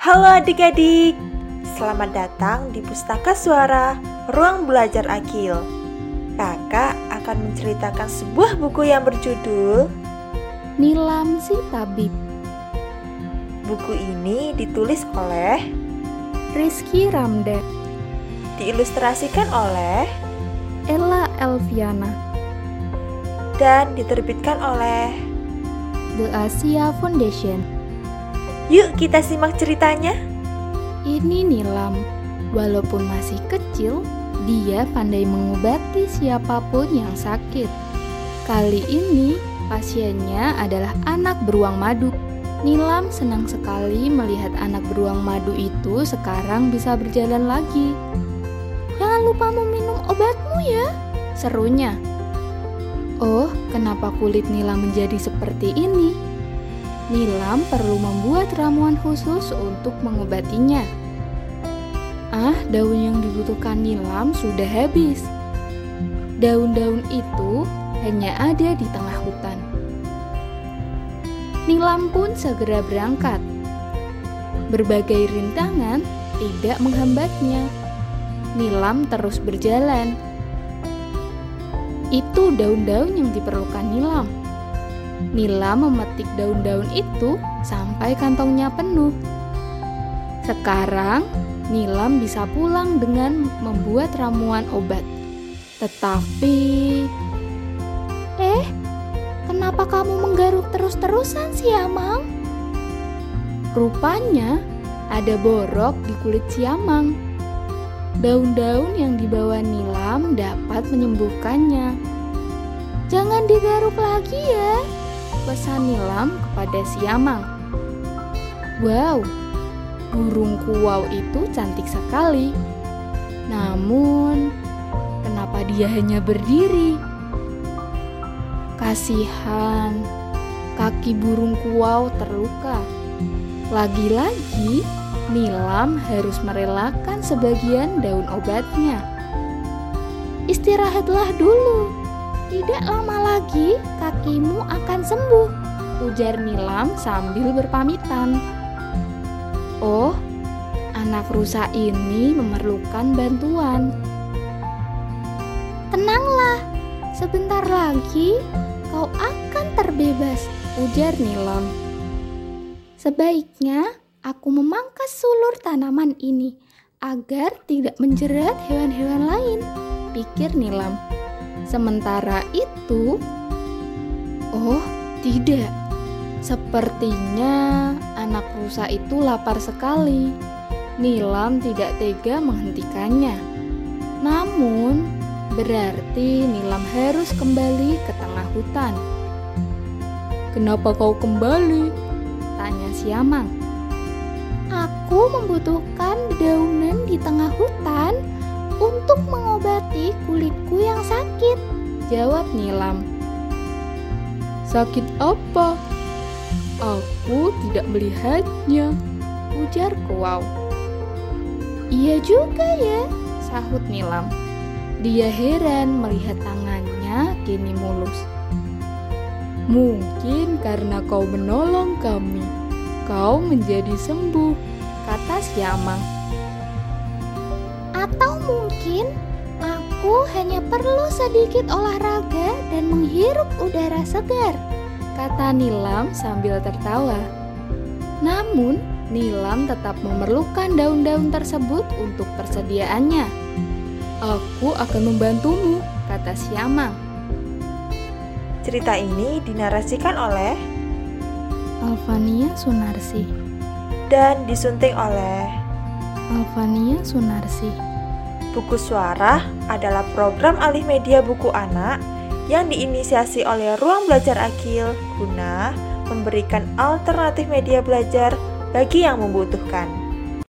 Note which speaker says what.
Speaker 1: Halo adik-adik, selamat datang di Pustaka Suara Ruang Belajar Akil. Kakak akan menceritakan sebuah buku yang berjudul
Speaker 2: Nilam si Tabib.
Speaker 1: Buku ini ditulis oleh
Speaker 2: Rizky Ramda,
Speaker 1: diilustrasikan oleh
Speaker 2: Ella Elviana,
Speaker 1: dan diterbitkan oleh
Speaker 2: The Asia Foundation.
Speaker 1: Yuk kita simak ceritanya.
Speaker 2: Ini Nilam, walaupun masih kecil, dia pandai mengobati siapa pun yang sakit. Kali ini pasiennya adalah anak beruang madu. Nilam senang sekali melihat anak beruang madu itu sekarang bisa berjalan lagi. Jangan lupa meminum obatmu ya, serunya. Oh, kenapa kulit Nilam menjadi seperti ini? Nilam perlu membuat ramuan khusus untuk mengobatinya. Ah, daun yang dibutuhkan Nilam sudah habis. Daun-daun itu hanya ada di tengah hutan. Nilam pun segera berangkat. Berbagai rintangan tidak menghambatnya. Nilam terus berjalan. Itu daun-daun yang diperlukan Nilam. Nilam memetik daun-daun itu sampai kantongnya penuh. Sekarang, Nilam bisa pulang dengan membuat ramuan obat. Tetapi, eh, kenapa kamu menggaruk terus-terusan, Siamang? Rupanya ada borok di kulit Siamang. Daun-daun yang dibawa Nilam dapat menyembuhkannya. Jangan digaruk lagi ya, pesan Nilam kepada Siamang. Wow, burung kuau itu cantik sekali. Namun, kenapa dia hanya berdiri? Kasihan, kaki burung kuau terluka. Lagi-lagi, Nilam harus merelakan sebagian daun obatnya. Istirahatlah dulu. Tidak lama lagi kakimu akan sembuh, ujar Nilam sambil berpamitan. Oh, anak rusa ini memerlukan bantuan. Tenanglah, sebentar lagi kau akan terbebas, ujar Nilam. Sebaiknya aku memangkas sulur tanaman ini agar tidak menjerat hewan-hewan lain, pikir Nilam. Sementara itu, oh tidak, sepertinya anak rusa itu lapar sekali. Nilam tidak tega menghentikannya. Namun, berarti Nilam harus kembali ke tengah hutan. Kenapa kau kembali? Tanya Siamang. Aku membutuhkan daunan di tengah hutan untuk mengobati kulitku yang sakit, jawab Nilam. Sakit apa? Aku tidak melihatnya, ujar Kuau. Iya juga ya, sahut Nilam. Dia heran melihat tangannya kini mulus. Mungkin karena kau menolong kami, kau menjadi sembuh, kata Siamang. Atau mungkin aku hanya perlu sedikit olahraga dan menghirup udara segar, kata Nilam sambil tertawa. Namun, Nilam tetap memerlukan daun-daun tersebut untuk persediaannya. Aku akan membantumu, kata Siamang.
Speaker 1: Cerita ini dinarasikan oleh
Speaker 2: Alvania Sunarsi
Speaker 1: dan disunting oleh
Speaker 2: Alvania Sunarsi.
Speaker 1: Buku Suara adalah program alih media buku anak yang diinisiasi oleh Ruang Belajar Akil guna memberikan alternatif media belajar bagi yang membutuhkan.